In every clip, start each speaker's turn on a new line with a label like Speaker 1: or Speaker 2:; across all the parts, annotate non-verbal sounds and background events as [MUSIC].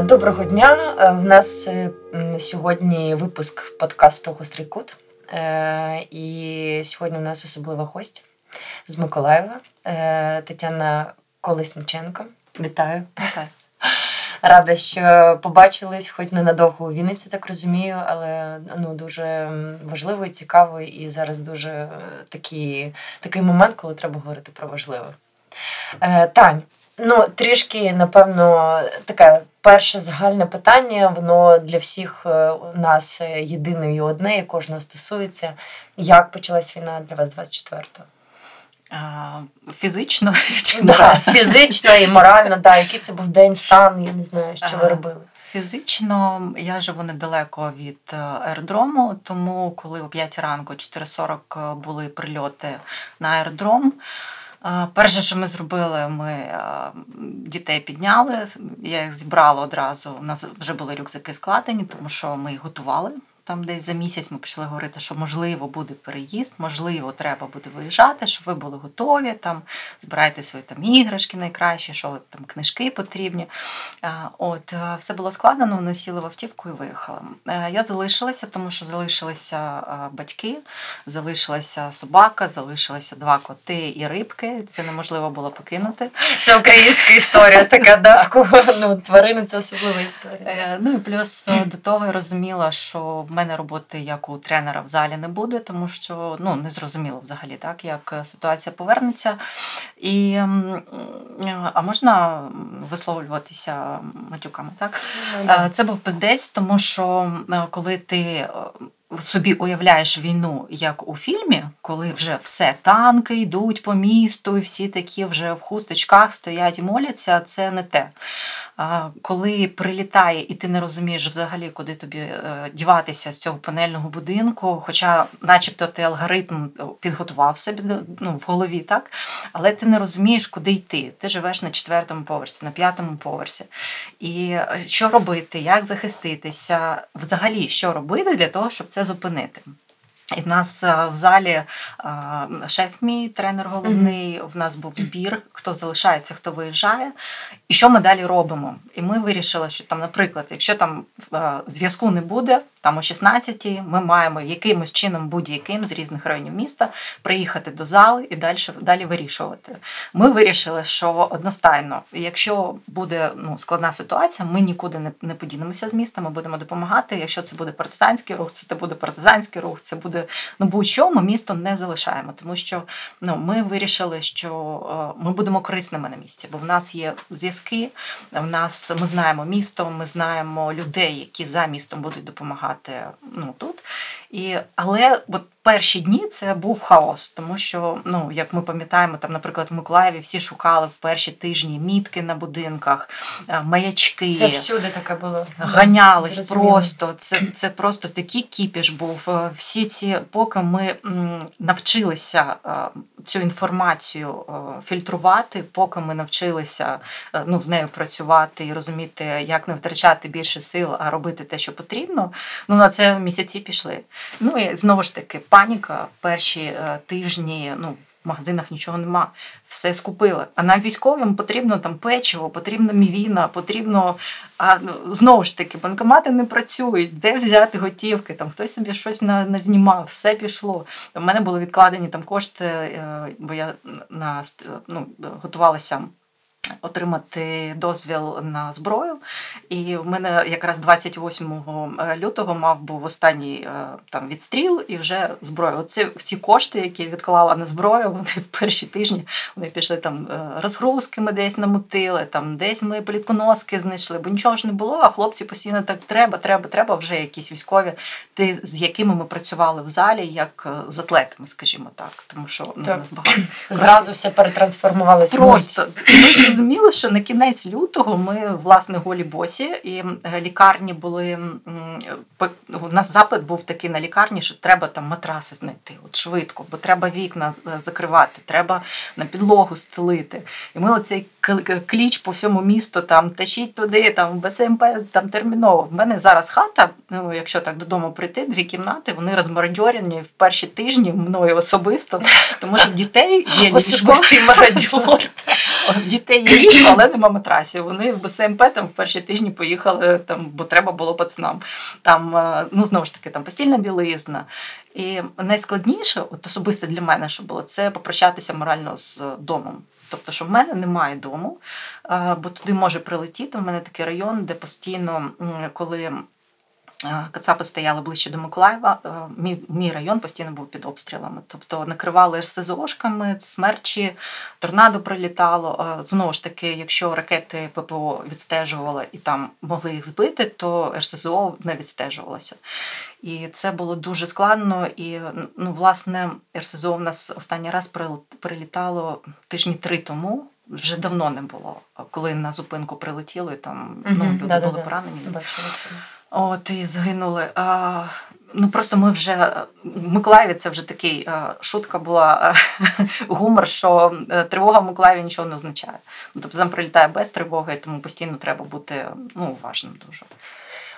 Speaker 1: Е, доброго дня. У е, нас е, сьогодні випуск подкасту Гострий кут. І сьогодні у нас особлива гостя з Миколаєва Тетяна Колесниченко. Вітаю.
Speaker 2: Вітаю.
Speaker 1: Рада, що побачились, хоч ненадовго у Вінниці, так розумію, але ну дуже важливо і цікаво, і зараз дуже такий, такий момент, коли треба говорити про важливе. Тань, Ну, трішки, напевно, таке перше загальне питання, воно для всіх е, нас єдине і одне, і кожного стосується. Як почалась війна для вас 24-го?
Speaker 2: Фізично [LAUGHS]
Speaker 1: да, фізично і морально, да. який це був день, стан, я не знаю, що ви робили.
Speaker 2: Фізично я живу недалеко від е, аеродрому, тому коли о 5 ранку, 4.40 були прильоти на аеродром. Перше, що ми зробили, ми дітей підняли. Я їх зібрала одразу. У нас вже були рюкзаки складені, тому що ми їх готували. Там десь за місяць ми почали говорити, що можливо буде переїзд, можливо, треба буде виїжджати, щоб ви були готові. Там збирайте свої там іграшки найкраще, що там книжки потрібні. От все було складено, вони сіли в автівку і виїхали. Я залишилася, тому що залишилися батьки, залишилася собака, залишилися два коти і рибки. Це неможливо було покинути.
Speaker 1: Це українська історія, така да ну, тварини це особлива історія.
Speaker 2: Е, ну і плюс е, до того я розуміла, що в мене роботи як у тренера в залі не буде, тому що ну не зрозуміло взагалі, так як ситуація повернеться. І а можна висловлюватися матюками, так? Ну, Це був пиздець, тому що коли ти собі уявляєш війну як у фільмі, коли вже все танки йдуть по місту, і всі такі вже в хусточках стоять і моляться, це не те. Коли прилітає, і ти не розумієш взагалі, куди тобі е, діватися з цього панельного будинку, хоча, начебто, ти алгоритм підготував собі ну, в голові, так? але ти не розумієш, куди йти. Ти живеш на четвертому поверсі, на п'ятому поверсі. І е, що робити, як захиститися, взагалі, що робити для того, щоб це зупинити. І в нас е, в залі е, шеф мій тренер головний. В нас був збір, хто залишається, хто виїжджає, і що ми далі робимо. І ми вирішили, що там, наприклад, якщо там е, зв'язку не буде, там о 16-й ми маємо якимось чином будь-яким з різних районів міста приїхати до зали і далі далі вирішувати. Ми вирішили, що одностайно, якщо буде ну, складна ситуація, ми нікуди не не подінемося з міста, ми будемо допомагати. Якщо це буде партизанський рух, це буде партизанський рух, це буде ну будь-що, ми місто не залишаємо, тому що ну, ми вирішили, що е, ми будемо корисними на місці, бо в нас є зв'язки. В нас ми знаємо місто, ми знаємо людей, які за містом будуть допомагати допомагати ну, тут. І, Але от перші дні це був хаос, тому що, ну як ми пам'ятаємо, там, наприклад, в Миколаєві всі шукали в перші тижні мітки на будинках, е, маячки.
Speaker 1: Це всюди таке було.
Speaker 2: Ганялись Зрозуміло. просто. Це це просто такий кіпіш був. Е, всі ці, поки ми навчилися е, цю інформацію фільтрувати, поки ми навчилися ну, з нею працювати і розуміти, як не втрачати більше сил, а робити те, що потрібно. Ну на це місяці пішли. Ну і знову ж таки паніка перші е, тижні. ну, в магазинах нічого нема, все скупили. А нам військовим потрібно там печиво, потрібна мівіна, потрібно. А ну, знову ж таки, банкомати не працюють, де взяти готівки, там хтось собі щось назнімав, все пішло. У мене були відкладені там кошти, е, бо я на ну, готувалася отримати дозвіл на зброю. І в мене якраз 28 е, лютого мав був останній е, там відстріл і вже зброю. Оці всі кошти, які відклала на зброю, [LAUGHS] вони в перші тижні вони пішли там е, розгрузки, ми десь намутили, там десь ми плітконоски знайшли, бо нічого ж не було. А хлопці постійно так треба, треба, треба вже якісь військові, ти з якими ми працювали в залі, як з атлетами, скажімо так. Тому що ну, так. у нас багато
Speaker 1: зразу все перетрансформувалося.
Speaker 2: Просто зрозуміло, що на кінець лютого ми власне голі босі, і е, лікарні були у нас запит був такий на лікарні, що треба там матраси знайти от швидко, бо треба вікна е, закривати, треба на підлогу стелити. І ми оцей кліч по всьому місту там тащіть туди, там БСМП, там терміново. В мене зараз хата. Ну, якщо так додому прийти, дві кімнати, вони розмародьорені в перші тижні мною особисто, тому що дітей є [LAUGHS] ліжко. [LAUGHS] дітей є ліжко, але нема матрасів. Вони в СМП там в перші тижні поїхали, там, бо треба було пацанам. Там, е, ну знову ж таки, там постільна білизна. І найскладніше, от особисто для мене, що було, це попрощатися морально з домом. Тобто, що в мене немає дому, е, бо туди може прилетіти. В мене такий район, де постійно, коли Кацапи стояли ближче до Миколаєва. Е, мій мій район постійно був під обстрілами. Тобто накривали СЗОшками, смерчі, торнадо прилітало. Е, знову ж таки, якщо ракети ППО відстежували і там могли їх збити, то РСЗО не відстежувалося. І це було дуже складно. І ну, власне, РСЗО в нас останній раз прилітало тижні три тому. Вже давно не було, коли на зупинку прилетіло, і там ну, люди да, були да, поранені.
Speaker 1: Бачили це.
Speaker 2: От і загинули. А, Ну просто ми вже в Миколаєві це вже такий шутка була [LAUGHS] гумор, що е, тривога в Миколаєві нічого не означає. Ну тобто там прилітає без тривоги, тому постійно треба бути ну уважним дуже.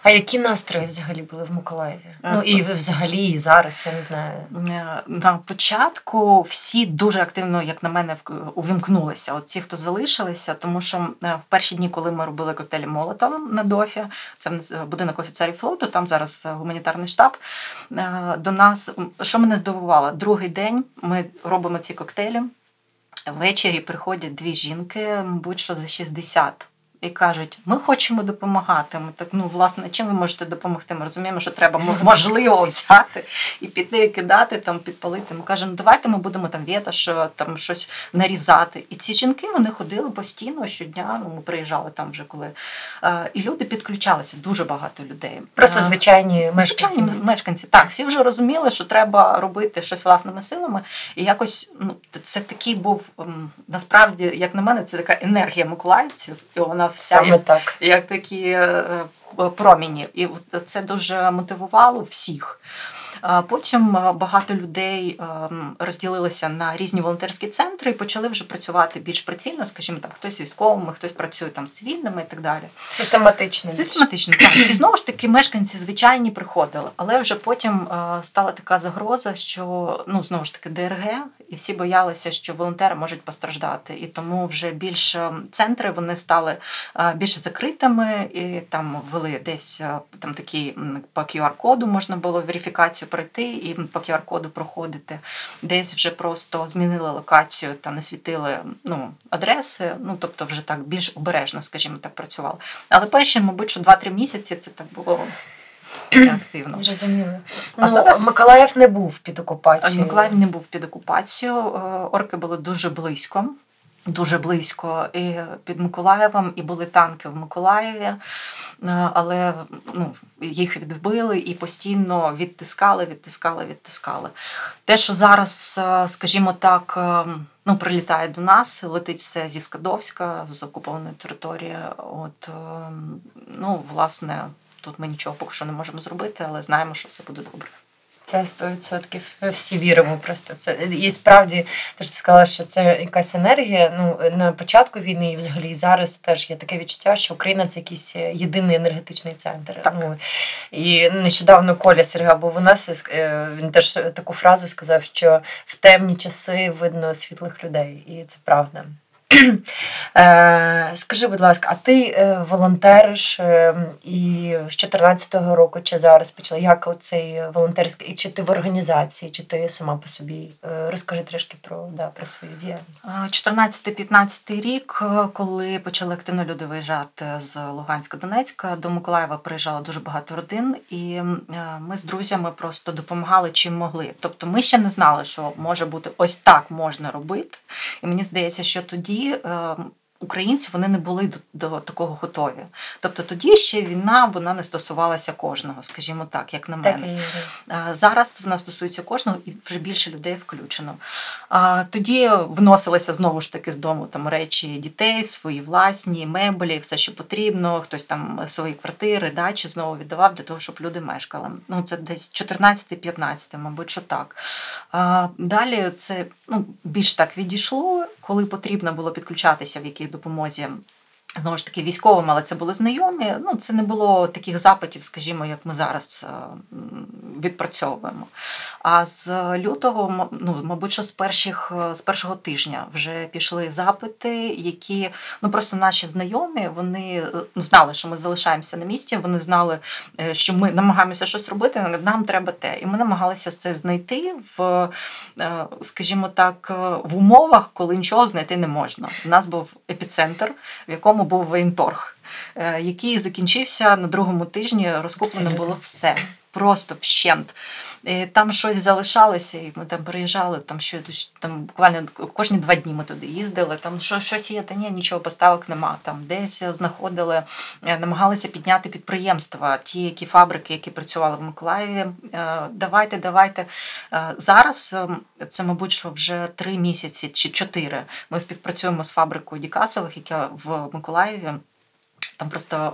Speaker 1: А які настрої взагалі були в Миколаєві? А, ну і взагалі, і зараз, я не знаю.
Speaker 2: Е, на початку всі дуже активно, як на мене, увімкнулися. От ті, хто залишилися, тому що е, в перші дні, коли ми робили коктейлі Молотова на дофі, це будинок офіцерів флоту, там зараз гуманітарний штаб. Е, до нас, що мене здивувало, другий день ми робимо ці коктейлі. Ввечері приходять дві жінки, мабуть, що за 60 і кажуть, ми хочемо допомагати. Ми так, ну власне, чим ви можете допомогти? Ми розуміємо, що треба можливо взяти і піти кидати, там підпалити. Ми кажемо, «Ну, давайте ми будемо там вєташ, там щось нарізати. І ці жінки вони ходили постійно щодня. Ну, ми приїжджали там вже коли. І люди підключалися, дуже багато людей.
Speaker 1: Просто звичайні
Speaker 2: мешканці. Звичайні мешканці. Так, всі вже розуміли, що треба робити щось власними силами. І якось ну, це такий був насправді, як на мене, це така енергія миколаївців, і вона вся
Speaker 1: Саме як, так.
Speaker 2: як такі е, проміні. І це дуже мотивувало всіх. Потім е, багато людей розділилися на різні волонтерські центри і почали вже працювати більш прицільно, скажімо, там хтось військовими, хтось працює там з цивільними і так далі.
Speaker 1: Систематично.
Speaker 2: Систематично, так. І знову ж таки мешканці звичайні приходили, але вже потім стала така загроза, що ну знову ж таки ДРГ, і всі боялися, що волонтери можуть постраждати. І тому вже більше центри вони стали більше закритими, і там ввели десь там такі по QR-коду можна було верифікацію пройти і по QR-коду проходити. Десь вже просто змінили локацію та не світили ну, адреси. Ну тобто, вже так більш обережно, скажімо так, працювали. Але перші, мабуть, що 2-3 місяці це так було. [CLEARS THROAT] Активно.
Speaker 1: Зрозуміло. А ну, зараз Миколаїв не був під окупацією.
Speaker 2: Миколаїв не був під окупацією. Е, орки були дуже близько дуже близько і під Миколаєвом, і були танки в Миколаєві, е, але ну, їх відбили і постійно відтискали, відтискали, відтискали. Те, що зараз, е, скажімо так, е, ну, прилітає до нас, летить все зі Скадовська, з окупованої території. От, ну, власне, тут ми нічого поки що не можемо зробити, але знаємо, що все буде добре.
Speaker 1: Це 100%. Ми всі віримо просто в це. І справді, ти ж ти сказала, що це якась енергія. Ну на початку війни і взагалі зараз теж є таке відчуття, що Україна це якийсь єдиний енергетичний центр.
Speaker 2: Так.
Speaker 1: Ну і нещодавно Коля Серга був у нас. Е, він теж таку фразу сказав, що в темні часи видно світлих людей, і це правда. Е, скажи, будь ласка, а ти е, волонтериш е, і з 2014 року чи зараз почала? Як оцей волонтерський, і чи ти в організації, чи ти сама по собі? Розкажи трішки про да, про свою діяльність.
Speaker 2: 14-15 рік, коли почали активно люди виїжджати з Луганська, Донецька, до Миколаєва приїжджало дуже багато родин, і ми з друзями просто допомагали чим могли. Тобто ми ще не знали, що може бути ось так можна робити. І мені здається, що тоді. Ем, українці вони не були до, до такого готові. Тобто тоді ще війна вона не стосувалася кожного, скажімо так, як на мене. Так, Зараз вона стосується кожного і вже більше людей включено. Тоді вносилися знову ж таки з дому там речі дітей, свої власні меблі, все, що потрібно. Хтось там свої квартири, дачі знову віддавав для того, щоб люди мешкали. Ну це десь 14-15, мабуть, що так. Далі це ну, більш так відійшло, коли потрібно було підключатися в яких допомозі Знову ж таки, військовим, але це були знайомі. Ну, це не було таких запитів, скажімо, як ми зараз е, відпрацьовуємо. А з лютого, ну, мабуть, що з перших з першого тижня вже пішли запити, які ну просто наші знайомі вони е, знали, що ми залишаємося на місці. Вони знали, е, що ми намагаємося щось робити. Нам треба те, і ми намагалися це знайти в, скажімо так, в умовах, коли нічого знайти не можна. У нас був епіцентр, в якому якому був воєнторг, е, який закінчився на другому тижні. Розкуплено було все. Просто вщент. І Там щось залишалося, і ми там приїжджали, там що там буквально кожні два дні ми туди їздили. Там що, щось є, та ні, нічого поставок нема. Там десь знаходили, е, намагалися підняти підприємства, ті, які фабрики, які працювали в Миколаєві. Е, давайте, давайте. Зараз це, мабуть, що вже три місяці чи чотири. Ми співпрацюємо з фабрикою Дікасових, яка в Миколаєві. Там просто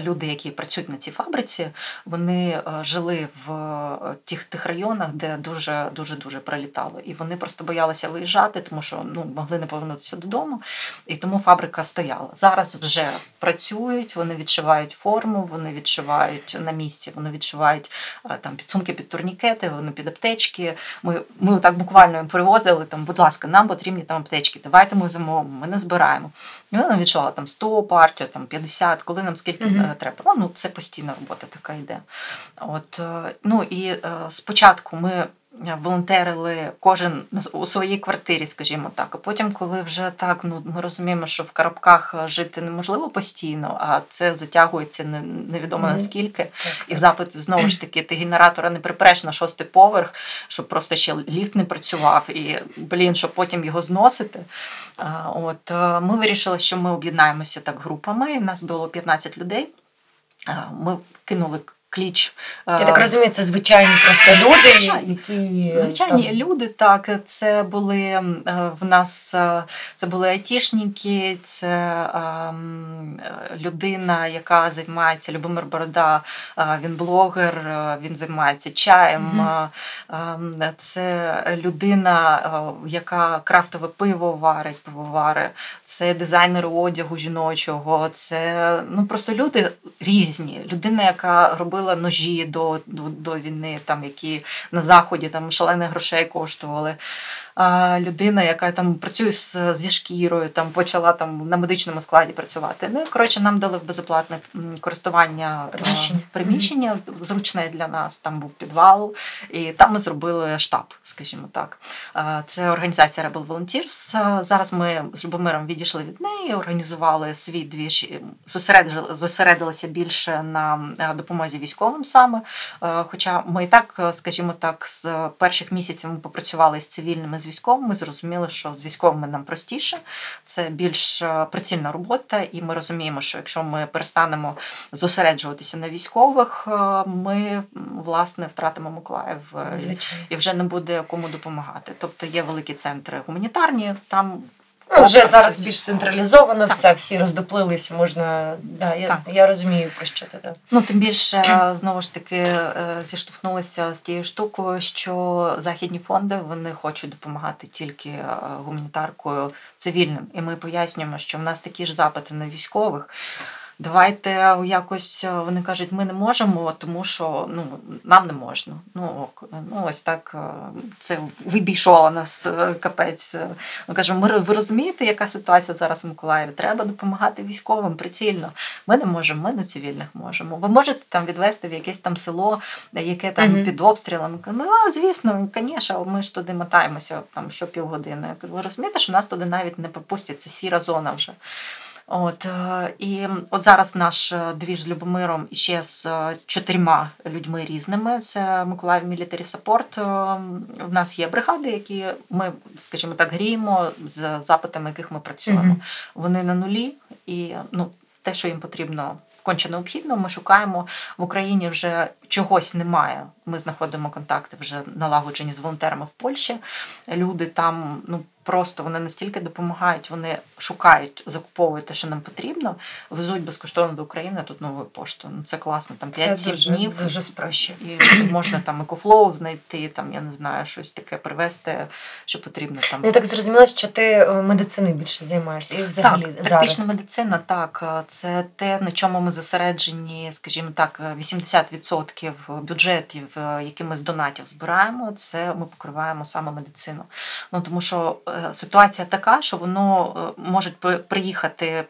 Speaker 2: люди, які працюють на цій фабриці, вони е, жили в е, тих тих районах, де дуже дуже дуже прилітало. І вони просто боялися виїжджати, тому що ну могли не повернутися додому. І тому фабрика стояла. Зараз вже працюють, вони відшивають форму, вони відшивають на місці, вони відшивають е, там підсумки під турнікети, вони під аптечки. Ми ми так буквально їм привозили там, будь ласка, нам потрібні там аптечки. Давайте ми замовимо, ми не збираємо. І вони нам відшивали там 100 партію, там 50, коли нам скільки. Mm-hmm. Треба. Ну, Це постійна робота така йде. От, е, ну І е, спочатку ми волонтерили кожен у своїй квартирі, скажімо так. А потім, коли вже так, ну ми розуміємо, що в коробках жити неможливо постійно, а це затягується невідомо mm-hmm. наскільки. І запит знову ж таки, ти генератора не припреш на шостий поверх, щоб просто ще ліфт не працював, і блін, щоб потім його зносити. От ми вирішили, що ми об'єднаємося так групами. Нас було 15 людей. Ми кинули кліч.
Speaker 1: Я так розумію, це звичайні просто люди,
Speaker 2: які звичайні там... люди. Так, це були е, в нас е, це були айтішники, це людина, яка займається Любомир Борода, е, він блогер, він займається чаєм. Mm-hmm. Це людина, яка крафтове пиво варить, пивовари, це дизайнери одягу жіночого, це ну просто люди різні. Людина, яка робила робила ножі до до, до війни, там які на заході там шалених грошей коштували людина, яка там працює з, зі шкірою, там почала там на медичному складі працювати. Ну і коротше, нам дали в безоплатне користування приміщення, приміщення зручне для нас. Там був підвал, і там ми зробили штаб, скажімо так. Це організація Rebel Volunteers. Зараз ми з Любомиром відійшли від неї, організували свій двіж, зосередилися більше на допомозі військовим саме. Хоча ми і так, скажімо так, з перших місяців ми попрацювали з цивільними з військовими, зрозуміли, що з військовими нам простіше, це більш е, прицільна робота, і ми розуміємо, що якщо ми перестанемо зосереджуватися на військових, е, ми власне втратимо Миколаїв е, Звичайно. і вже не буде кому допомагати. Тобто є великі центри гуманітарні, там
Speaker 1: вже зараз більш централізовано, так. все, всі роздоплились, можна. Да, Я я розумію, про що ти. Да.
Speaker 2: Ну, тим більше, знову ж таки, е, зіштовхнулися з тією штукою, що західні фонди вони хочуть допомагати тільки е, гуманітаркою цивільним. І ми пояснюємо, що в нас такі ж запити на військових. Давайте якось е, вони кажуть, ми не можемо, тому що ну нам не можна. Ну ну ось так е, це вибійшов нас е, капець. Ми кажемо, ми ви розумієте, яка ситуація зараз в Миколаєві? Треба допомагати військовим прицільно. Ми не можемо, ми на цивільних можемо. Ви можете там відвести в якесь там село, яке там mm-hmm. під обстрілом. Ну, а, звісно, звісно, ми ж туди мотаємося там що півгодини. Ви розумієте, що нас туди навіть не пропустять, це сіра зона вже. От е, І от зараз наш е, двіж з Любомиром ще з е, чотирма людьми різними. Це Миколаїв Мілітарі Саппорт. У нас є бригади, які ми, скажімо так, гріємо з запитами, яких ми працюємо. Mm-hmm. Вони на нулі, і ну, те, що їм потрібно конче необхідно, ми шукаємо в Україні вже чогось немає. Ми знаходимо контакти вже налагоджені з волонтерами в Польщі. Люди там ну просто вони настільки допомагають, вони шукають, закуповують те, що нам потрібно, везуть безкоштовно до України тут новою поштою. Ну це класно. Там 5-7 днів
Speaker 1: дуже спрощує.
Speaker 2: і можна там екофлоу знайти, там я не знаю, щось таке привезти, що потрібно там.
Speaker 1: Я так зрозуміла, що ти е, медициною більше займаєшся і взагалі
Speaker 2: так,
Speaker 1: зараз.
Speaker 2: Практична медицина, так, це те, на чому ми зосереджені, скажімо так, 80% бюджетів, е, які ми з донатів збираємо, це ми покриваємо саме медицину. Ну тому що е, ситуація така, що воно е, можуть приїхати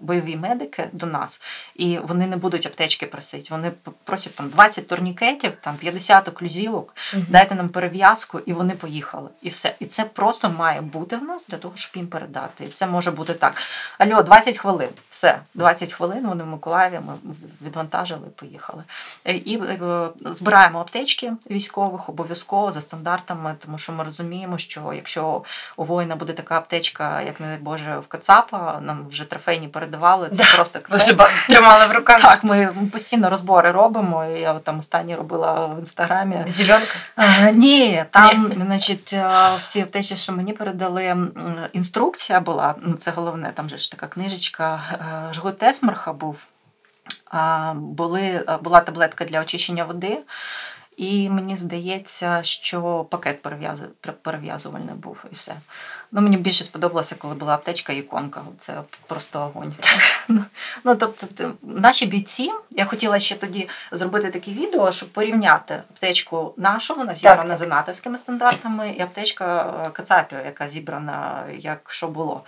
Speaker 2: бойові медики до нас, і вони не будуть аптечки просити. Вони просять там 20 турнікетів, там 50 оклюзівок, угу. дайте нам перев'язку, і вони поїхали. І все. І це просто має бути в нас для того, щоб їм передати. І це може бути так. Альо, 20 хвилин. Все, 20 хвилин. Вони в Миколаєві ми відвантажили, поїхали. Е, і е, збираємо аптечки військових обов'язково за стандартами, тому що ми розуміємо, що якщо у воїна буде така аптечка, як не Боже, в Кацапа, нам вже трофейні передавали. Це
Speaker 1: да,
Speaker 2: просто
Speaker 1: вже тримали в руках.
Speaker 2: Так, ми постійно розбори робимо. Я там останні робила в інстаграмі.
Speaker 1: Зеленка?
Speaker 2: А, ні, там, ні. значить, в цій аптечці, що мені передали інструкція була. Ну, це головне, там же ж така книжечка. Е, Жгут Есмерха був. Були, Була таблетка для очищення води, і мені здається, що пакет перев'язувальний був і все. Ну, Мені більше сподобалося, коли була аптечка і іконка. Це просто огонь. [LAUGHS] ну, тобто, Наші бійці, я хотіла ще тоді зробити таке відео, щоб порівняти аптечку нашу, вона зібрана за натовськими стандартами, і аптечка е, Кацапіо, яка зібрана, як що було.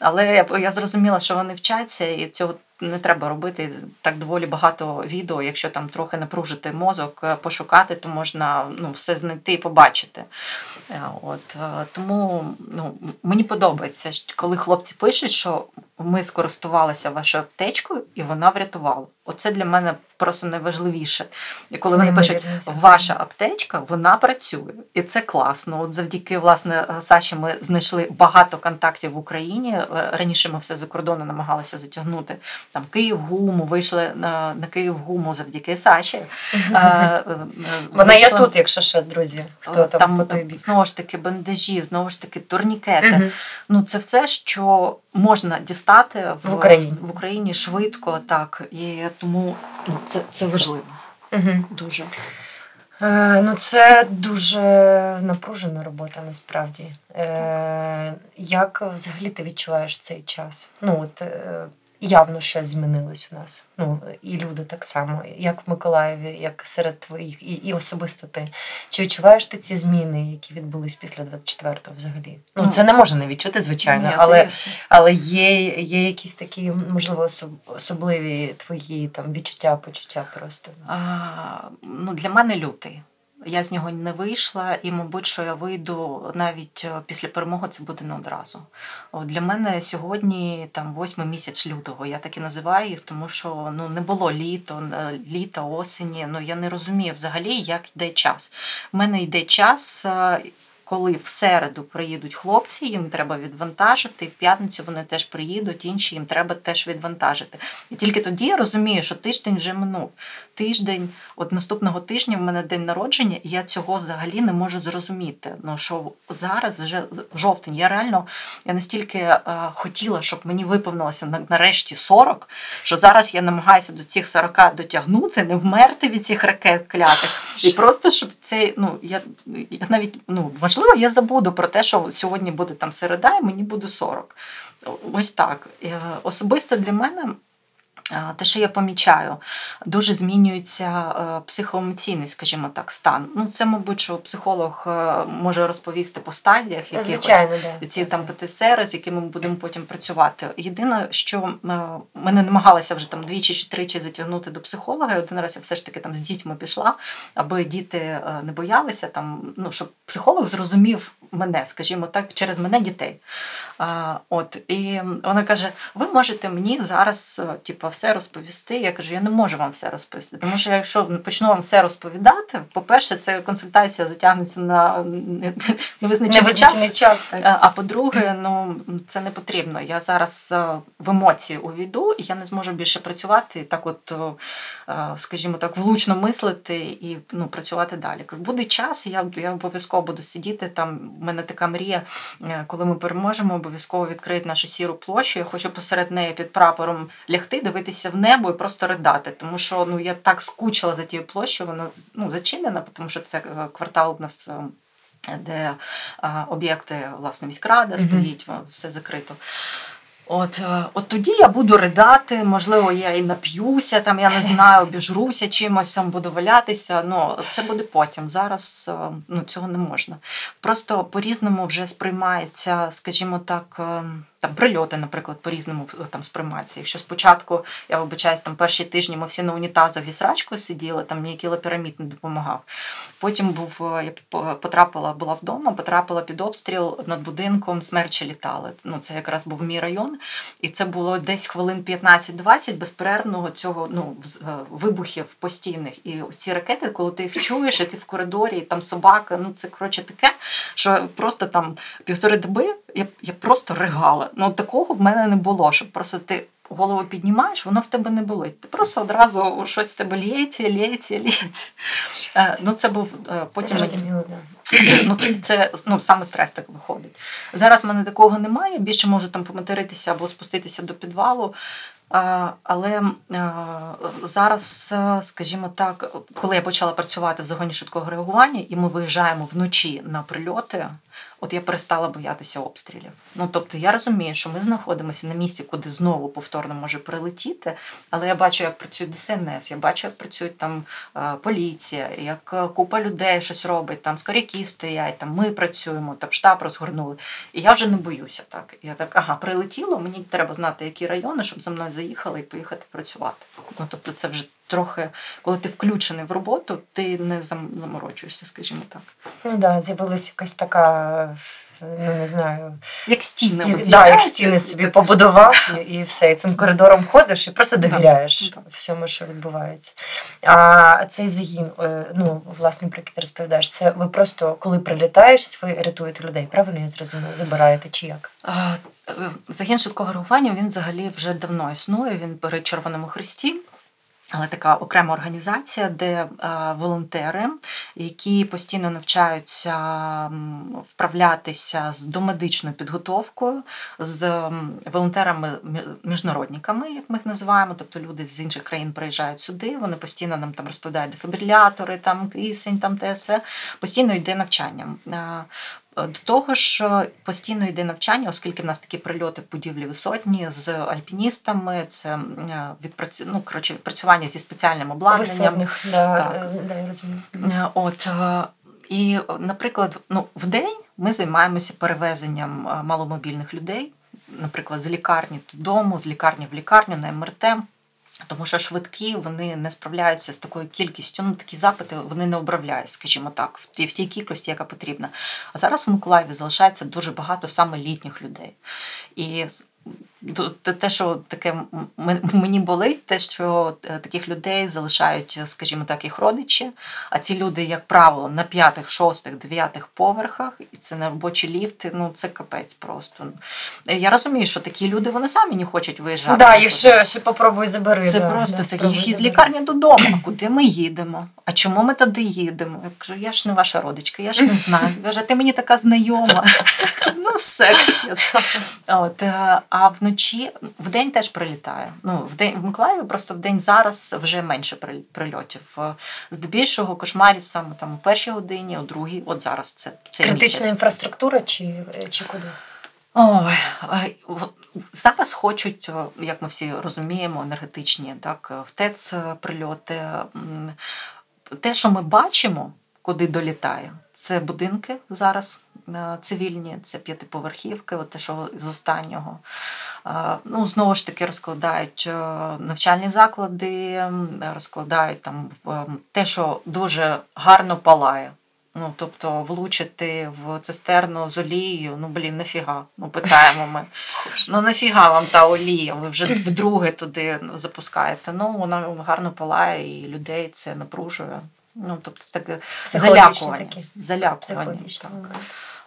Speaker 2: Але я, я зрозуміла, що вони вчаться, і цього не треба робити так доволі багато відео. Якщо там трохи напружити мозок, е, пошукати, то можна ну, все знайти і побачити. Е, от Тому ну, мені подобається, коли хлопці пишуть, що ми скористувалися вашою аптечкою і вона врятувала. Оце для мене просто найважливіше. І коли вони пишуть, ваша аптечка, вона працює. І це класно. От завдяки власне Саші ми знайшли багато контактів в Україні. Е, раніше ми все за кордону намагалися затягнути. Там Київ гуму, вийшли на на Київ гуму завдяки Саші.
Speaker 1: Е, е, [LAUGHS] вона є тут, якщо що, друзі. Хто там, там.
Speaker 2: Знову ж таки, бандажі, знову ж таки, турнікети. Ну, це все, що можна дістати
Speaker 1: в, в Україні
Speaker 2: в Україні швидко, так. І тому ну, це це важливо.
Speaker 1: Угу.
Speaker 2: Дуже.
Speaker 1: Е, Ну, це дуже напружена робота насправді. Е, Як взагалі ти відчуваєш цей час? Ну, от, е, явно щось змінилось у нас. Ну і люди так само, як в Миколаєві, як серед твоїх, і і особисто ти. Чи відчуваєш ти ці зміни, які відбулись після 24-го взагалі? Ну, ну це не можна не відчути, звичайно,
Speaker 2: ні,
Speaker 1: але але є є якісь такі, можливо, особливі твої там відчуття, почуття просто.
Speaker 2: А, Ну для мене лютий. Я з нього не вийшла, і, мабуть, що я вийду навіть е, після перемоги це буде не одразу. От Для мене сьогодні там восьмий місяць лютого. Я так і називаю їх, тому що ну не було літо, літа, осені. Ну я не розумію взагалі, як йде час. У мене йде час. Е, коли в середу приїдуть хлопці, їм треба відвантажити, і в п'ятницю вони теж приїдуть, інші їм треба теж відвантажити. І тільки тоді я розумію, що тиждень вже минув. Тиждень, от наступного тижня в мене день народження, і я цього взагалі не можу зрозуміти. Ну що зараз вже жовтень. Я реально я настільки е, хотіла, щоб мені виповнилося нарешті 40, що зараз я намагаюся до цих 40 дотягнути, не вмерти від цих ракет клятих. І просто щоб цей, ну я я навіть ну можливо, я забуду про те, що сьогодні буде там середа, і мені буде 40. Ось так. Е, особисто для мене те, що я помічаю, дуже змінюється е, психоемоційний, скажімо так, стан. Ну, це, мабуть, що психолог е, може розповісти по стадіях якихось
Speaker 1: да.
Speaker 2: ці там ПТСР, з якими ми будемо потім працювати. Єдине, що е, ми не намагалися вже там двічі чи тричі затягнути до психолога. і Один раз я все ж таки там з дітьми пішла, аби діти не боялися там, ну щоб психолог зрозумів мене, скажімо так, через мене дітей. От і вона каже: ви можете мені зараз, типу, все розповісти. Я кажу, я не можу вам все розповісти. Тому що якщо почну вам все розповідати, по-перше, це консультація затягнеться на невизначений час.
Speaker 1: час так.
Speaker 2: А по-друге, ну це не потрібно. Я зараз е, в емоції увійду, і я не зможу більше працювати так, от, е, скажімо так, влучно мислити і ну, працювати далі. Кажу, Буде час, і я я обов'язково буду сидіти. Там у мене така мрія, е, коли ми переможемо, обов'язково відкриють нашу сіру площу. Я хочу посеред неї під прапором лягти, дивитися в небо і просто ридати. Тому що ну я так скучила за тією площею, вона ну, зачинена, тому що це квартал у нас де об'єкти власне міськрада стоїть, все закрито. От е, от тоді я буду ридати, можливо, я і нап'юся, там я не [LAUGHS] знаю, обіжруся чимось, там буду валятися. Ну це буде потім. Зараз е, ну, цього не можна. Просто по-різному вже сприймається, скажімо так. Там прильоти, наприклад, по-різному там сприймаються. Якщо спочатку, я вибачаюсь, там перші тижні ми всі на унітазах зі срачкою сиділи, там мені кілопірамід не допомагав. Потім був, е, я потрапила, була вдома, потрапила під обстріл над будинком, смерчі літали. Ну, Це якраз був мій район, і це було десь хвилин 15-20 безперервного цього ну, е, вибухів постійних. І ці ракети, коли ти їх чуєш, і ти в коридорі, і там собака, ну це коротше таке, що просто там півтори доби я я просто ригала. Ну такого в мене не було, щоб просто ти голову піднімаєш, воно в тебе не болить. Ти просто одразу щось з тебе лється, лється, лється. Е, ну це був е, потім.
Speaker 1: Зрозуміло, да. [CLEARS THROAT]
Speaker 2: Ну, це ну, саме стрес так виходить. Зараз в мене такого немає. Більше можу там поматеритися або спуститися до підвалу. Але зараз, скажімо так, коли я почала працювати в загоні швидкого реагування, і ми виїжджаємо вночі на прильоти, от я перестала боятися обстрілів. Ну тобто я розумію, що ми знаходимося на місці, куди знову повторно може прилетіти, але я бачу, як працює ДСНС, я бачу, як працюють там поліція, як купа людей щось робить, там скоряки стоять, там ми працюємо, там штаб розгорнули. І я вже не боюся так. Я так, ага, прилетіло, мені треба знати, які райони, щоб за мною заїхали і поїхати працювати. Ну тобто, це вже трохи, коли ти включений в роботу, ти не заморочуєшся, скажімо так.
Speaker 1: Ну так, да, з'явилася якась така. Ну, не знаю,
Speaker 2: як стіни
Speaker 1: як, да, як стіни собі побудував і, і все. І цим коридором ходиш і просто довіряєш да. всьому, що відбувається. А цей загін, е, ну, власне, про який ти розповідаєш, це ви просто коли прилітаєш, ви рятуєте людей, правильно я зрозуміла? Забираєте чи як?
Speaker 2: Загін швидкого реагування він взагалі вже давно існує. Він при Червоному Христі. Але така окрема організація, де волонтери, які постійно навчаються вправлятися з домедичною підготовкою, з волонтерами-міжнародниками, як ми їх називаємо, тобто люди з інших країн приїжджають сюди, вони постійно нам там розповідають дефібрилятори, там кисень, там те все, постійно йде навчання. До того ж, постійно йде навчання, оскільки в нас такі прильоти в будівлі висотні з альпіністами, це відпрацю... ну, коротше, відпрацювання зі спеціальним обладнанням.
Speaker 1: Висотних, да, так. Е, да, я розумію.
Speaker 2: Е, от, е, І, наприклад, ну, в день ми займаємося перевезенням маломобільних людей, наприклад, з лікарні додому, з лікарні в лікарню на МРТ. Тому що швидкі вони не справляються з такою кількістю. Ну такі запити вони не обравляють, скажімо так, в тій, в тій кількості, яка потрібна. А зараз в Миколаєві залишається дуже багато саме літніх людей. І те, що таке мені болить, те, що е, таких людей залишають, скажімо так, їх родичі. А ці люди, як правило, на п'ятих, шостих, дев'ятих поверхах, і це на робочі ліфти. Ну це капець просто. Я розумію, що такі люди вони самі не хочуть виїжджати.
Speaker 1: Да, їх ще, ще попробуй забери.
Speaker 2: Це
Speaker 1: да,
Speaker 2: просто
Speaker 1: да,
Speaker 2: це їх із лікарні додому. А куди ми їдемо? А чому ми туди їдемо? Я кажу, я ж не ваша родичка, я ж не знаю. Каже, ти мені така знайома. [LAUGHS] Ну, все. От, е, А вночі в день теж прилітає. Ну, в день в Миколаєві просто в день зараз вже менше прильотів. Е, здебільшого кошмарять саме там у першій годині, у другій, от зараз це це
Speaker 1: критична
Speaker 2: місяць.
Speaker 1: інфраструктура чи, чи куди?
Speaker 2: Ой, Зараз хочуть, як ми всі розуміємо, енергетичні так, в ТЕЦ прильоти. Те, що ми бачимо, куди долітає, це будинки зараз е, цивільні, це п'ятиповерхівки, от те, що з останнього. Ну, Знову ж таки, розкладають е, навчальні заклади, розкладають там те, що дуже гарно палає. Ну, тобто влучити в цистерну з олією, ну блін, нафіга. Ну, питаємо ми. Ну нафіга вам та олія? Ви вже вдруге туди запускаєте. Ну, вона гарно палає і людей це напружує. Ну, тобто таке залякування.
Speaker 1: такі.
Speaker 2: Залякування. Так.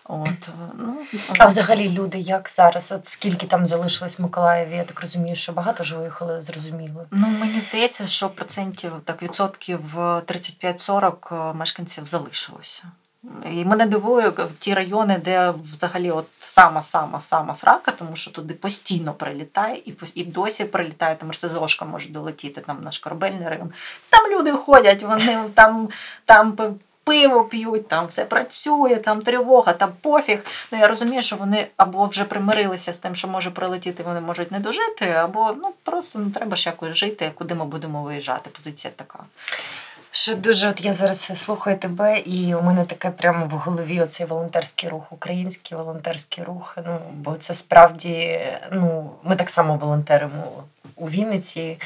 Speaker 2: От, ну,
Speaker 1: А взагалі люди як зараз? От скільки там залишилось в Миколаєві? Я так розумію, що багато ж виїхали, зрозуміло.
Speaker 2: Ну, мені здається, що процентів так відсотків 35-40 мешканців залишилося. І мене дивує ті райони, де взагалі от сама сама сама срака, тому що туди постійно прилітає, і і досі прилітає там РСЗОшка може долетіти там наш корабельний район. Там люди ходять, вони там там пиво п'ють, там все працює, там тривога, там пофіг. Ну я розумію, що вони або вже примирилися з тим, що може прилетіти, вони можуть не дожити, або ну просто ну треба ж якось жити, куди ми будемо виїжджати. Позиція така.
Speaker 1: Що дуже от я зараз слухаю тебе, і у мене таке прямо в голові оцей волонтерський рух, український волонтерський рух. Ну бо це справді ну ми так само волонтеримо у Вінниці.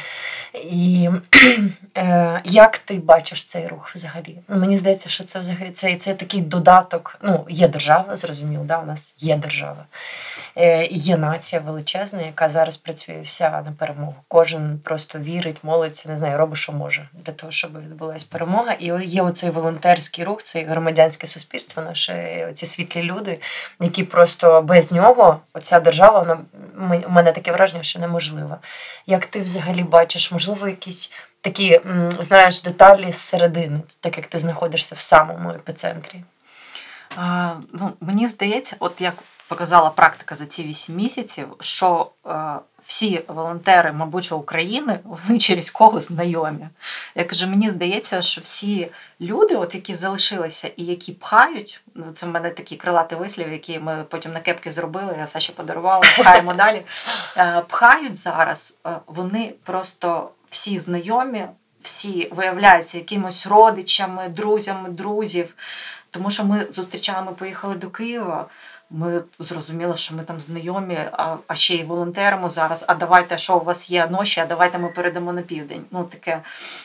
Speaker 1: І [CLEARS THROAT] е, як ти бачиш цей рух взагалі? Мені здається, що це взагалі це, це такий додаток. Ну, є держава, зрозуміло, да, у нас є держава. Е, Є нація величезна, яка зараз працює вся на перемогу. Кожен просто вірить, молиться, не знаю, робить, що може для того, щоб відбулася перемога. І є оцей волонтерський рух, цей громадянське суспільство, наше ці світлі люди, які просто без нього оця держава, вона у мене таке враження, що неможлива. Як ти взагалі бачиш, можливо, якісь такі знаєш деталі зсередини, середини, так як ти знаходишся в самому епіцентрі?
Speaker 2: А, ну, Мені здається, от як показала практика за ці вісім місяців, що е, всі волонтери, мабуть, України, [LAUGHS] вони через когось знайомі. Я кажу, мені здається, що всі люди, от які залишилися і які пхають, ну це в мене такий крилатий вислів, який ми потім на кепки зробили, я Саші подарувала, пхаємо далі. Е, пхають зараз, е, вони просто всі знайомі, всі виявляються якимось родичами, друзями, друзів. Тому що ми зустрічали, поїхали до Києва. Ми зрозуміли, що ми там знайомі, а а ще й волонтеримо зараз. А давайте, що у вас є ночі, а давайте ми передамо на південь. Ну таке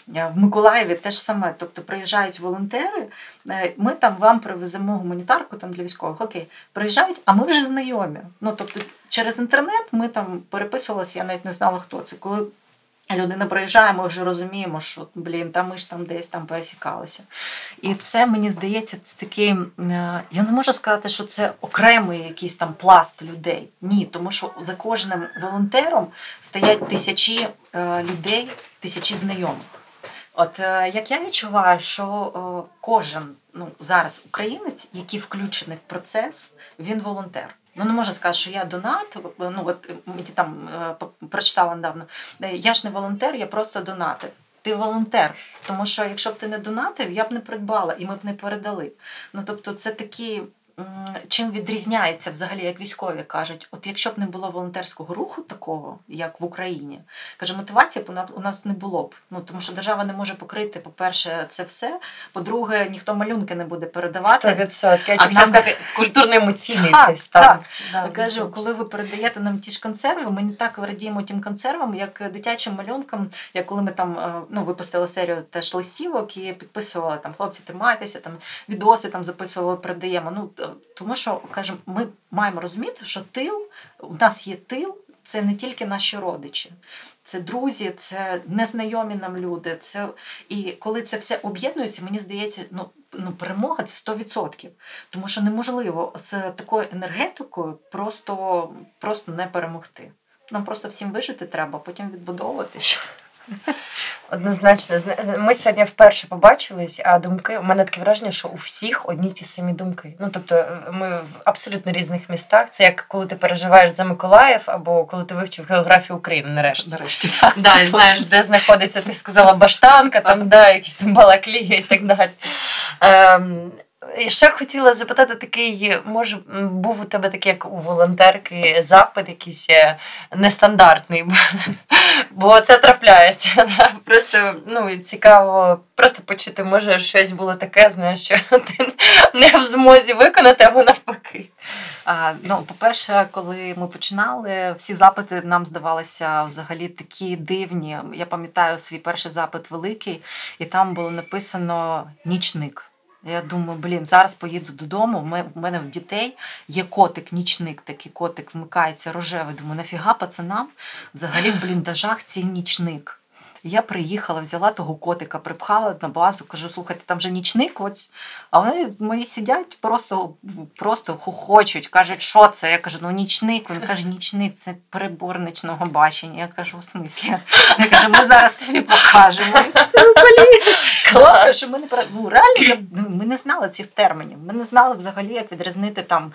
Speaker 2: в Миколаєві теж саме. Тобто приїжджають волонтери, е, ми там вам привеземо гуманітарку там для військових. Окей, приїжджають, а ми вже знайомі. Ну тобто, через інтернет ми там переписувалися, я навіть не знала, хто це. Коли Людина приїжджає, ми вже розуміємо, що блін, там ми ж там десь там пересікалися. І це мені здається, це такий. Е, я не можу сказати, що це окремий якийсь там пласт людей. Ні, тому що за кожним волонтером стоять тисячі е, людей, тисячі знайомих. От е, як я відчуваю, що кожен ну, зараз українець, який включений в процес, він волонтер. Ну не можна сказати, що я донат. Ну от мені там е, прочитала недавно. Е, я ж не волонтер, я просто донатив. Ти волонтер, тому що якщо б ти не донатив, я б не придбала і ми б не передали. Ну тобто, це такі чим відрізняється взагалі, як військові кажуть, от якщо б не було волонтерського руху такого, як в Україні, каже, мотивація б у нас не було б. Ну тому що держава не може покрити, по-перше, це все. По-друге, ніхто малюнки не буде передавати.
Speaker 1: 100%. Я нам... сказати, культурно-емоційний цей стан.
Speaker 2: Так. Да, Я кажу, коли ви передаєте нам ті ж консерви, ми не так радіємо тим консервам, як дитячим малюнкам. Як коли ми там е, ну, випустили серію теж листівок і підписували там хлопці, тримайтеся, там відоси там записували, передаємо. Ну тому що кажемо, ми маємо розуміти, що тил у нас є тил, це не тільки наші родичі, це друзі, це незнайомі нам люди. Це і коли це все об'єднується, мені здається, ну ну перемога це 100%. Тому що неможливо з такою енергетикою просто, просто не перемогти. Нам просто всім вижити треба, потім відбудовувати.
Speaker 1: Однозначно, ми сьогодні вперше побачились, а думки у мене таке враження, що у всіх одні ті самі думки. Ну тобто, е, ми в абсолютно різних містах. Це як коли ти переживаєш за Миколаїв, або коли ти вивчив географію України. Нарешті
Speaker 2: нарешті так.
Speaker 1: Да, і знаєш, де знаходиться, ти сказала Баштанка, там да, якісь там Балаклія і так далі. Ем, і ще хотіла запитати такий, може, був у тебе такий, як у волонтерки, запит якийсь е, нестандартний, бо це трапляється. [LAUGHS] Просто ну, цікаво просто почути, може, щось було таке, знаєш, що [LAUGHS] ти не в змозі виконати, або навпаки.
Speaker 2: А, ну, По-перше, коли ми починали, всі запити нам здавалися взагалі такі дивні. Я пам'ятаю свій перший запит великий, і там було написано нічник. Я думаю, блін, зараз поїду додому. в мене в дітей є котик, нічник, такий котик вмикається рожевий. Думаю, нафіга пацанам взагалі в бліндажах цей нічник. Я приїхала, взяла того котика, припхала на базу, кажу, слухайте, там же нічник, ось. А вони мої сидять, просто, просто хохочуть, кажуть, що це? Я кажу, ну нічник. Він каже, нічник, це перебор нічного бачення. Я кажу, у смислі? Я кажу, ми зараз тобі покажемо. [LAUGHS] Клас, що ми не ну, реально я- ну, ми не знали цих термінів. Ми не знали взагалі, як відрізнити там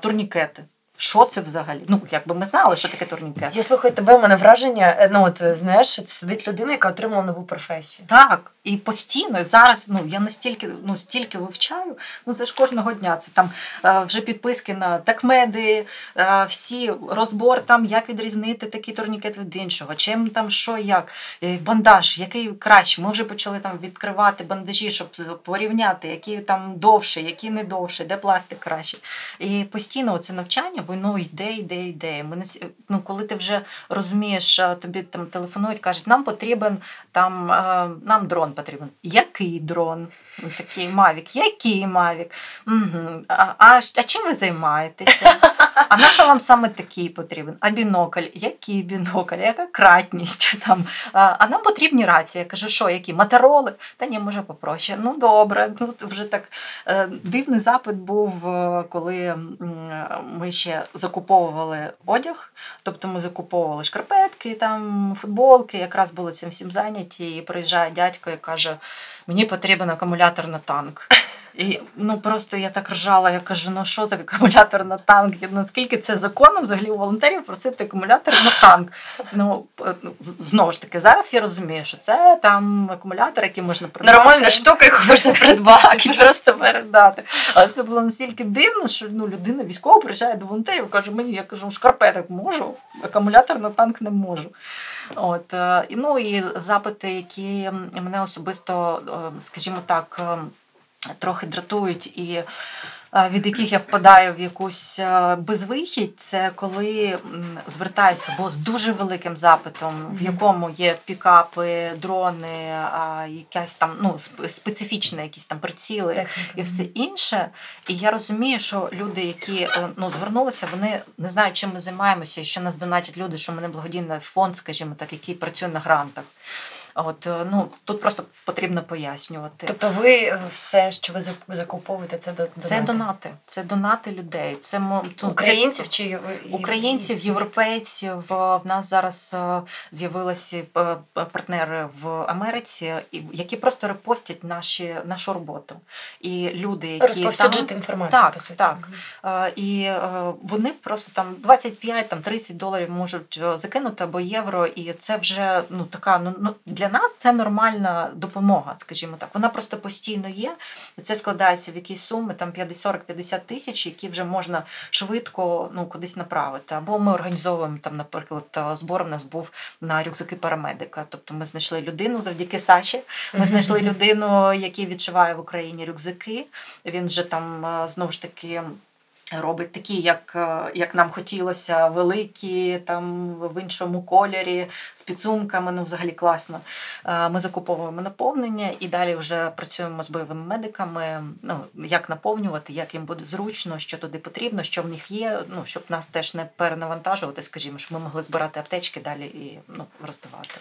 Speaker 2: турнікети. Що це взагалі? Ну, якби ми знали, що таке турнікет.
Speaker 1: Я слухаю тебе, у мене враження. е, Ну от знаєш, що сидить людина, яка отримала нову професію.
Speaker 2: Так, і постійно і зараз ну я настільки ну стільки вивчаю. Ну це ж кожного дня. Це там е, вже підписки на такмеди, е, всі розбор там, як відрізнити такий турнікет від іншого, чим там що як, бандаж, який краще. Ми вже почали там відкривати бандажі, щоб порівняти, які там довше, які не довше, де пластик краще. І постійно це навчання, воно йде, йде, йде. Ми не ну, коли ти вже розумієш, тобі там телефонують, кажуть, нам потрібен там е, нам дрон потрібен. Який дрон? Ну, Такий Мавік, який Мавік? Угу. А, а, а чим ви займаєтеся? А на що вам саме такий потрібен? А бінокль? Який бінокль? Яка кратність? [LAUGHS] Там, а, а нам потрібні рації. Я кажу, що, які? Мотороли? Та ні, може попроще. Ну добре, ну вже так е, дивний запит був, е, коли ми ще закуповували одяг. Тобто ми закуповували шкарпетки, там футболки, якраз були цим всім зайняті. І приїжджає дядько і каже: мені потрібен акумулятор на танк. І ну просто я так ржала, я кажу, ну що за акумулятор на танк? Наскільки це законно взагалі у волонтерів просити акумулятор на танк? Ну п- ну, знову ж таки, зараз я розумію, що це там акумулятор, який можна придбати.
Speaker 1: Нормальна штука, яку можна [LAUGHS] придбати.
Speaker 2: Просто передати. Але це було настільки дивно, що ну, людина військова приїжджає до волонтерів, каже, мені я кажу, шкарпеток можу, акумулятор на танк не можу. От, е, ну і запити, які мене особисто, е, скажімо так, е, трохи дратують і е, від яких я впадаю в якусь е, безвихідь, це коли м, звертаються або з дуже великим запитом, в якому є пікапи, дрони, якась там ну, специфічні якісь там приціли і все інше. І я розумію, що люди, які е, ну, звернулися, вони не знають, чим ми займаємося, і що нас донатять люди, що ми не благодійний фонд, скажімо так, який працює на грантах. От е, ну тут просто потрібно пояснювати.
Speaker 1: Тобто ви все, що ви зак- закуповуєте, це до
Speaker 2: Це донати, це донати людей. Це ну, це
Speaker 1: українців чи
Speaker 2: українців, європейців. Е, В нас зараз е, з'явилися партнери в Америці, які просто репостять наші нашу роботу. І люди, які
Speaker 1: розповсюджувати
Speaker 2: там,
Speaker 1: інформацію,
Speaker 2: Так,
Speaker 1: по суті.
Speaker 2: так. І вони просто там 25 там 30 доларів можуть закинути або євро, і це вже ну така ну ну, для нас це нормальна допомога, скажімо так. Вона просто постійно є. Це складається в якісь суми там 40-50 тисяч, які вже можна швидко ну кудись направити. Або ми організовуємо там, наприклад, е, збор у нас був на рюкзаки парамедика. Тобто ми знайшли людину завдяки Саші. Ми знайшли людину, який відшиває в Україні рюкзаки. Він вже там е, знову ж таки. Робить такі, як, е, як нам хотілося, великі, там в іншому кольорі, з підсумками, ну взагалі класно. Е, Ми закуповуємо наповнення і далі вже працюємо з бойовими медиками. Ну як наповнювати, як їм буде зручно, що туди потрібно, що в них є. Ну щоб нас теж не перенавантажувати, скажімо, щоб ми могли збирати аптечки далі і ну роздавати.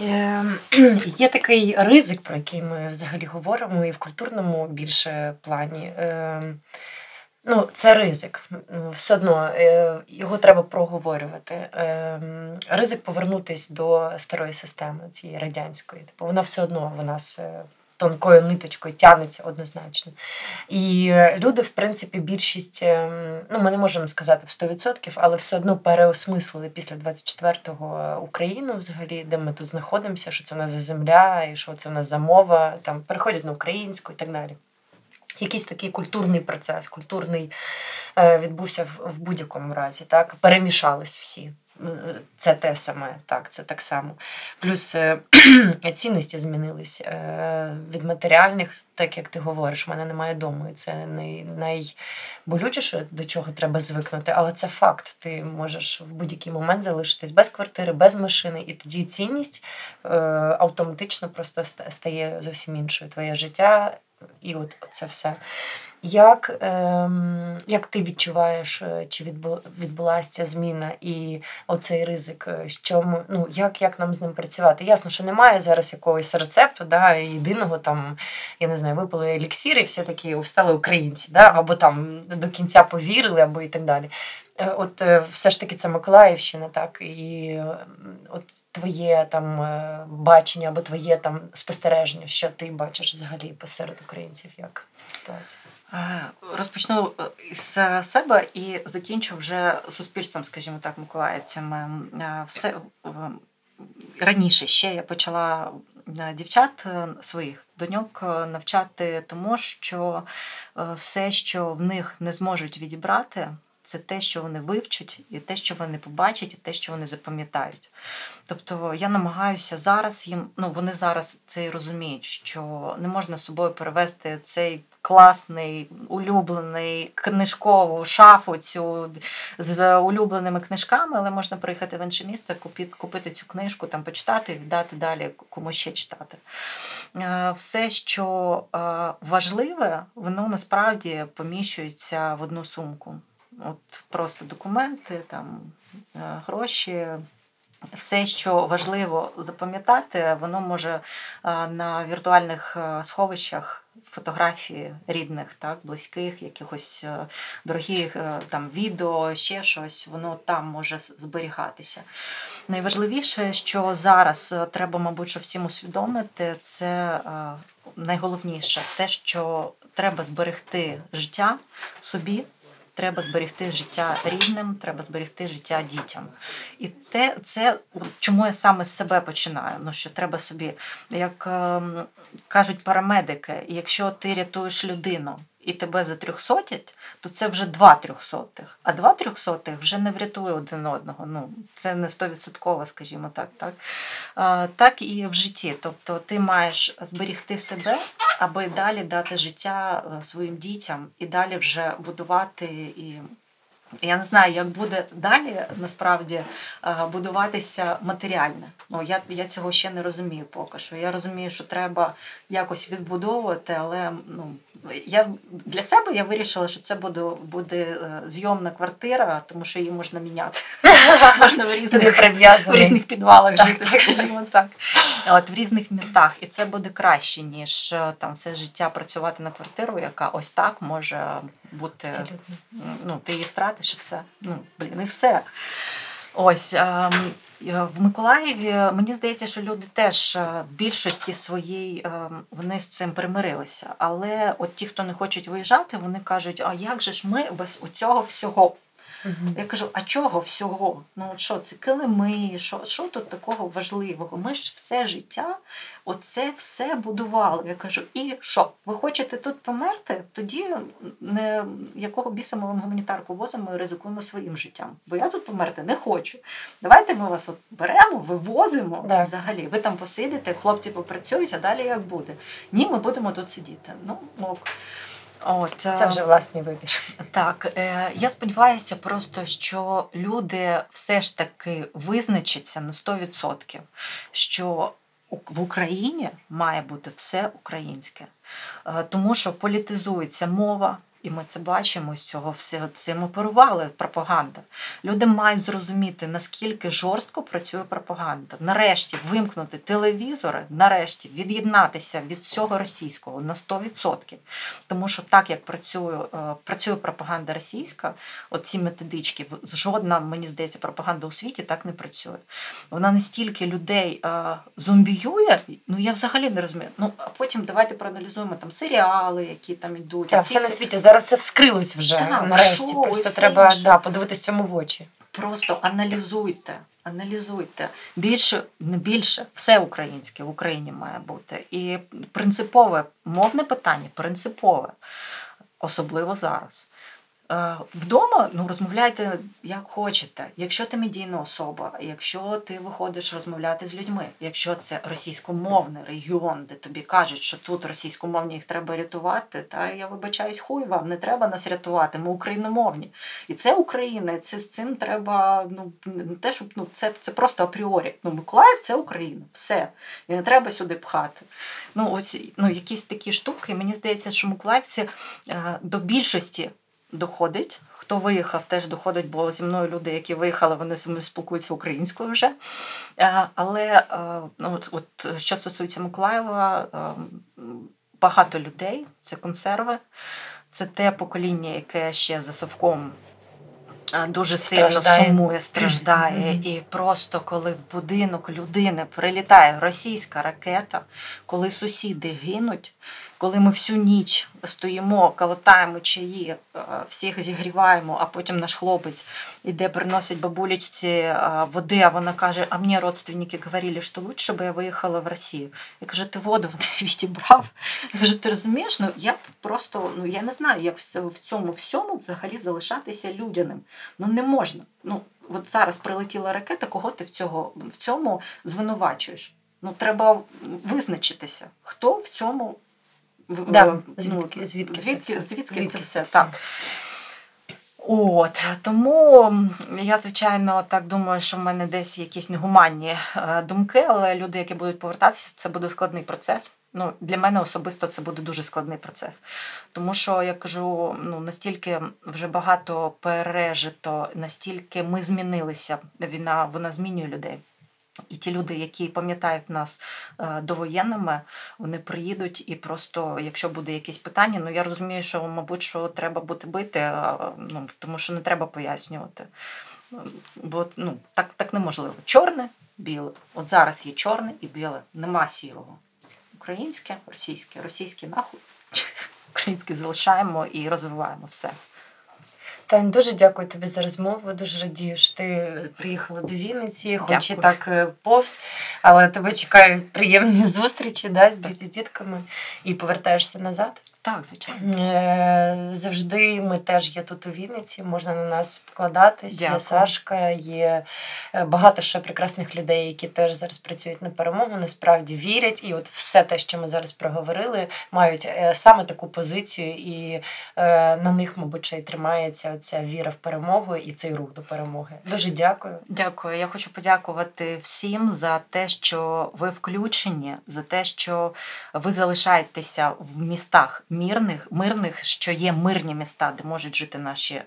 Speaker 1: Е, [CLEARS THROAT] Є такий ризик, про який ми взагалі говоримо, і в культурному більше плані. Е, Ну, це ризик. Все одно е, його треба проговорювати. Е, Ризик повернутись до старої системи, цієї радянської. Типу, вона все одно в нас е, тонкою ниточкою тягнеться однозначно. І е, люди, в принципі, більшість, е, ну ми не можемо сказати в 100%, але все одно переосмислили після 24-го Україну, взагалі, де ми тут знаходимося, що це в нас за земля, і що це в нас за мова, там переходять на українську і так далі. Якийсь такий культурний процес, культурний е, відбувся в, будь-якому разі. Так? Перемішались всі. Е, Це те саме, так, це так само. Плюс е, [CLEARS THROAT] цінності змінились від матеріальних, так як ти говориш, в мене немає дому. І це най, найболючіше, до чого треба звикнути, але це факт. Ти можеш в будь-який момент залишитись без квартири, без машини, і тоді цінність автоматично просто стає зовсім іншою. Твоє життя і от це все. Як ем, як ти відчуваєш, е, чи відбулася ця зміна і оцей ризик? Е, що ми, ну, Як як нам з ним працювати? Ясно, що немає зараз якогось рецепту, да, єдиного там, я не знаю, випили еліксір і все таки встали українці, да, або там до кінця повірили, або і так далі. Е, от все ж таки це Миколаївщина, так, і от твоє там бачення або твоє там спостереження, що ти бачиш взагалі посеред українців, як ця ситуація?
Speaker 2: Розпочну е, з себе і закінчу вже суспільством, скажімо так, миколаївцями. Все раніше ще я почала дівчат е, своїх доньок е, навчати тому, що все, що в них не зможуть відібрати, це те, що вони вивчать, і те, що вони побачать, і те, що вони запам'ятають. Тобто я намагаюся зараз їм, ну вони зараз це і розуміють, що не можна собою перевести цей класний, улюблений книжкову шафу цю з улюбленими книжками, але можна приїхати в інше місто, купити, купити цю книжку, там почитати і віддати далі комусь ще читати. Е, все, що е, важливе, воно насправді поміщується в одну сумку. От Просто документи, там, е, гроші. Все, що важливо запам'ятати, воно може на віртуальних сховищах фотографії рідних, так, близьких, якихось е, дорогих е, там відео, ще щось, воно там може зберігатися. Найважливіше, що зараз е, треба, мабуть, що всім усвідомити, це найголовніше те, що треба зберегти життя собі треба зберегти життя рідним, треба зберегти життя дітям. І те, це чому я саме з себе починаю. Ну що треба собі, як е, кажуть парамедики, якщо ти рятуєш людину і тебе за трьохсотять, то це вже два трьохсотих. А два трьохсотих вже не врятує один одного. Ну, Це не стовідсотково, скажімо так. Так Так і в житті. Тобто ти маєш зберігти себе, аби далі дати життя е, своїм дітям і далі вже будувати і. Я не знаю, як буде далі насправді е, будуватися матеріальне. Ну я я цього ще не розумію поки що. Я розумію, що треба якось відбудовувати, але ну я для себе я вирішила, що це буде буде е, зйомна квартира, тому що її можна міняти. [LAUGHS] Можна в різних в різних підвалах жити, скажімо так. От в різних містах. І це буде краще, ніж е, там все життя працювати на квартиру, яка ось так може бути. Абсолютно. Ну, ти її втратиш і все. Ну, блін, і все. Ось. Ем, в Миколаєві мені здається, що люди теж е, в більшості своїй е, вони з цим примирилися. Але от ті, хто не хочуть виїжджати, вони кажуть: а як же ж ми без цього всього? Угу. Я кажу, а чого всього? Ну от що це килими? Що що тут такого важливого? Ми ж все життя оце все будували. Я кажу, і що? Ви хочете тут померти? Тоді не якого біса ми вам гуманітарку возимо і ризикуємо своїм життям. Бо я тут померти не хочу. Давайте ми вас от беремо, вивозимо да. взагалі. Ви там посидите, хлопці попрацюють, а далі як буде. Ні, ми будемо тут сидіти. Ну ок.
Speaker 1: От, Це вже власний вибір.
Speaker 2: Так, е, я сподіваюся, просто що люди все ж таки визначаться на 100%, що в Україні має бути все українське, е, тому що політизується мова. І ми це бачимо з цього все цим оперували пропаганда. Люди мають зрозуміти, наскільки жорстко працює пропаганда. Нарешті вимкнути телевізори, нарешті від'єднатися від цього російського на 100%. Тому що так як працює е, працює пропаганда російська, оці методички, жодна, мені здається, пропаганда у світі так не працює. Вона настільки людей е, зомбіює, ну я взагалі не розумію. Ну а потім давайте проаналізуємо там серіали, які там йдуть.
Speaker 1: Так, все на світі зараз це вскрилось вже так, нарешті. Шо, Просто треба да, подивитись цьому в очі.
Speaker 2: Просто аналізуйте, аналізуйте. Більше, не більше, все українське в Україні має бути. І принципове мовне питання, принципове, особливо зараз. Е, вдома ну розмовляйте як хочете. Якщо ти медійна особа, якщо ти виходиш розмовляти з людьми, якщо це російськомовний регіон, де тобі кажуть, що тут російськомовні їх треба рятувати, та я вибачаюсь, хуй вам не треба нас рятувати. Ми україномовні, і це Україна. Це з цим треба. Ну не те, щоб ну це це просто апріорі. Ну Миколаїв це Україна, все і не треба сюди пхати. Ну ось ну якісь такі штуки. Мені здається, що Миколаївці е, до більшості доходить. Хто виїхав, теж доходить, бо зі мною люди, які виїхали, вони зі мною спілкуються українською вже. Е, але е, ну, от, от що стосується Миколаєва, е, багато людей це консерви, це те покоління, яке ще за совком. Дуже сильно страждає. сумує, страждає, mm-hmm. і просто коли в будинок людини прилітає російська ракета, коли сусіди гинуть, коли ми всю ніч стоїмо, калатаємо чаї, е, всіх зігріваємо, а потім наш хлопець іде, приносить бабулечці е, води, а вона каже: А мені родственники говорили, що лучше би я виїхала в Росію. Я кажу, ти воду відібрав. Я кажу, ти розумієш? Ну я просто ну я не знаю, як в цьому всьому взагалі залишатися людяним. Ну не можна. Ну от зараз прилетіла ракета, кого ти в цього в цьому звинувачуєш? Ну треба визначитися, хто в цьому.
Speaker 1: Да, ну, звідки, звідки,
Speaker 2: звідки,
Speaker 1: це
Speaker 2: все? звідки, звідки це все? все? Так. От тому я звичайно так думаю, що в мене десь якісь негуманні е, думки, але люди, які будуть повертатися, це буде складний процес. Ну для мене особисто це буде дуже складний процес, тому що я кажу: ну настільки вже багато пережито, настільки ми змінилися. Війна вона змінює людей. І ті люди, які пам'ятають нас е, довоєнними, вони приїдуть і просто, якщо буде якесь питання, ну я розумію, що, мабуть, що треба бути бити, ну, тому що не треба пояснювати. Бо ну, так так неможливо. Чорне, біле. От зараз є чорне і біле, нема сірого. Українське, російське, російське нахуй. [LAUGHS] Українське залишаємо і розвиваємо все.
Speaker 1: Тань, дуже дякую тобі за розмову. Дуже радію, що ти приїхала до Вінниці, хоч і так е, повз, але тебе чекають приємні [LAUGHS] зустрічі да, з дітками і повертаєшся назад.
Speaker 2: Так, звичайно. Е,
Speaker 1: завжди ми теж є тут у Вінниці, можна на нас покладатись. Дякую. Є Сашка, є е, багато ще прекрасних людей, які теж зараз працюють на перемогу, насправді вірять. І от все те, що ми зараз проговорили, мають е, саме таку позицію, і на них, мабуть, ще й тримається оця віра в перемогу і цей рух до перемоги. Дуже дякую.
Speaker 2: Дякую. Я хочу подякувати всім за те, що ви включені, за те, що ви залишаєтеся в містах мирних, мирних, що є мирні міста, де можуть жити наші е,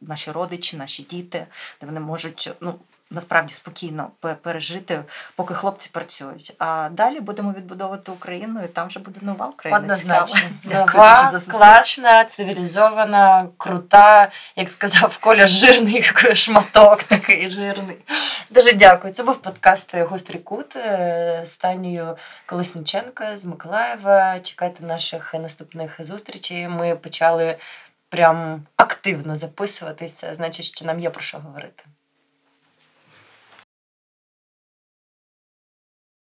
Speaker 2: наші родичі, наші діти, де вони можуть ну, насправді спокійно пережити, поки хлопці працюють. А далі будемо відбудовувати Україну, і там вже буде нова Україна.
Speaker 1: Однозначно. [LAUGHS] Нова, класна, цивілізована, крута, як сказав Коля, жирний шматок такий жирний. Дуже дякую. Це був подкаст Гострий кут е, з Танею Колесніченко з Миколаєва. Чекайте наших наступних зустрічей. Ми почали прям активно записуватись. Це значить, що нам є про що говорити.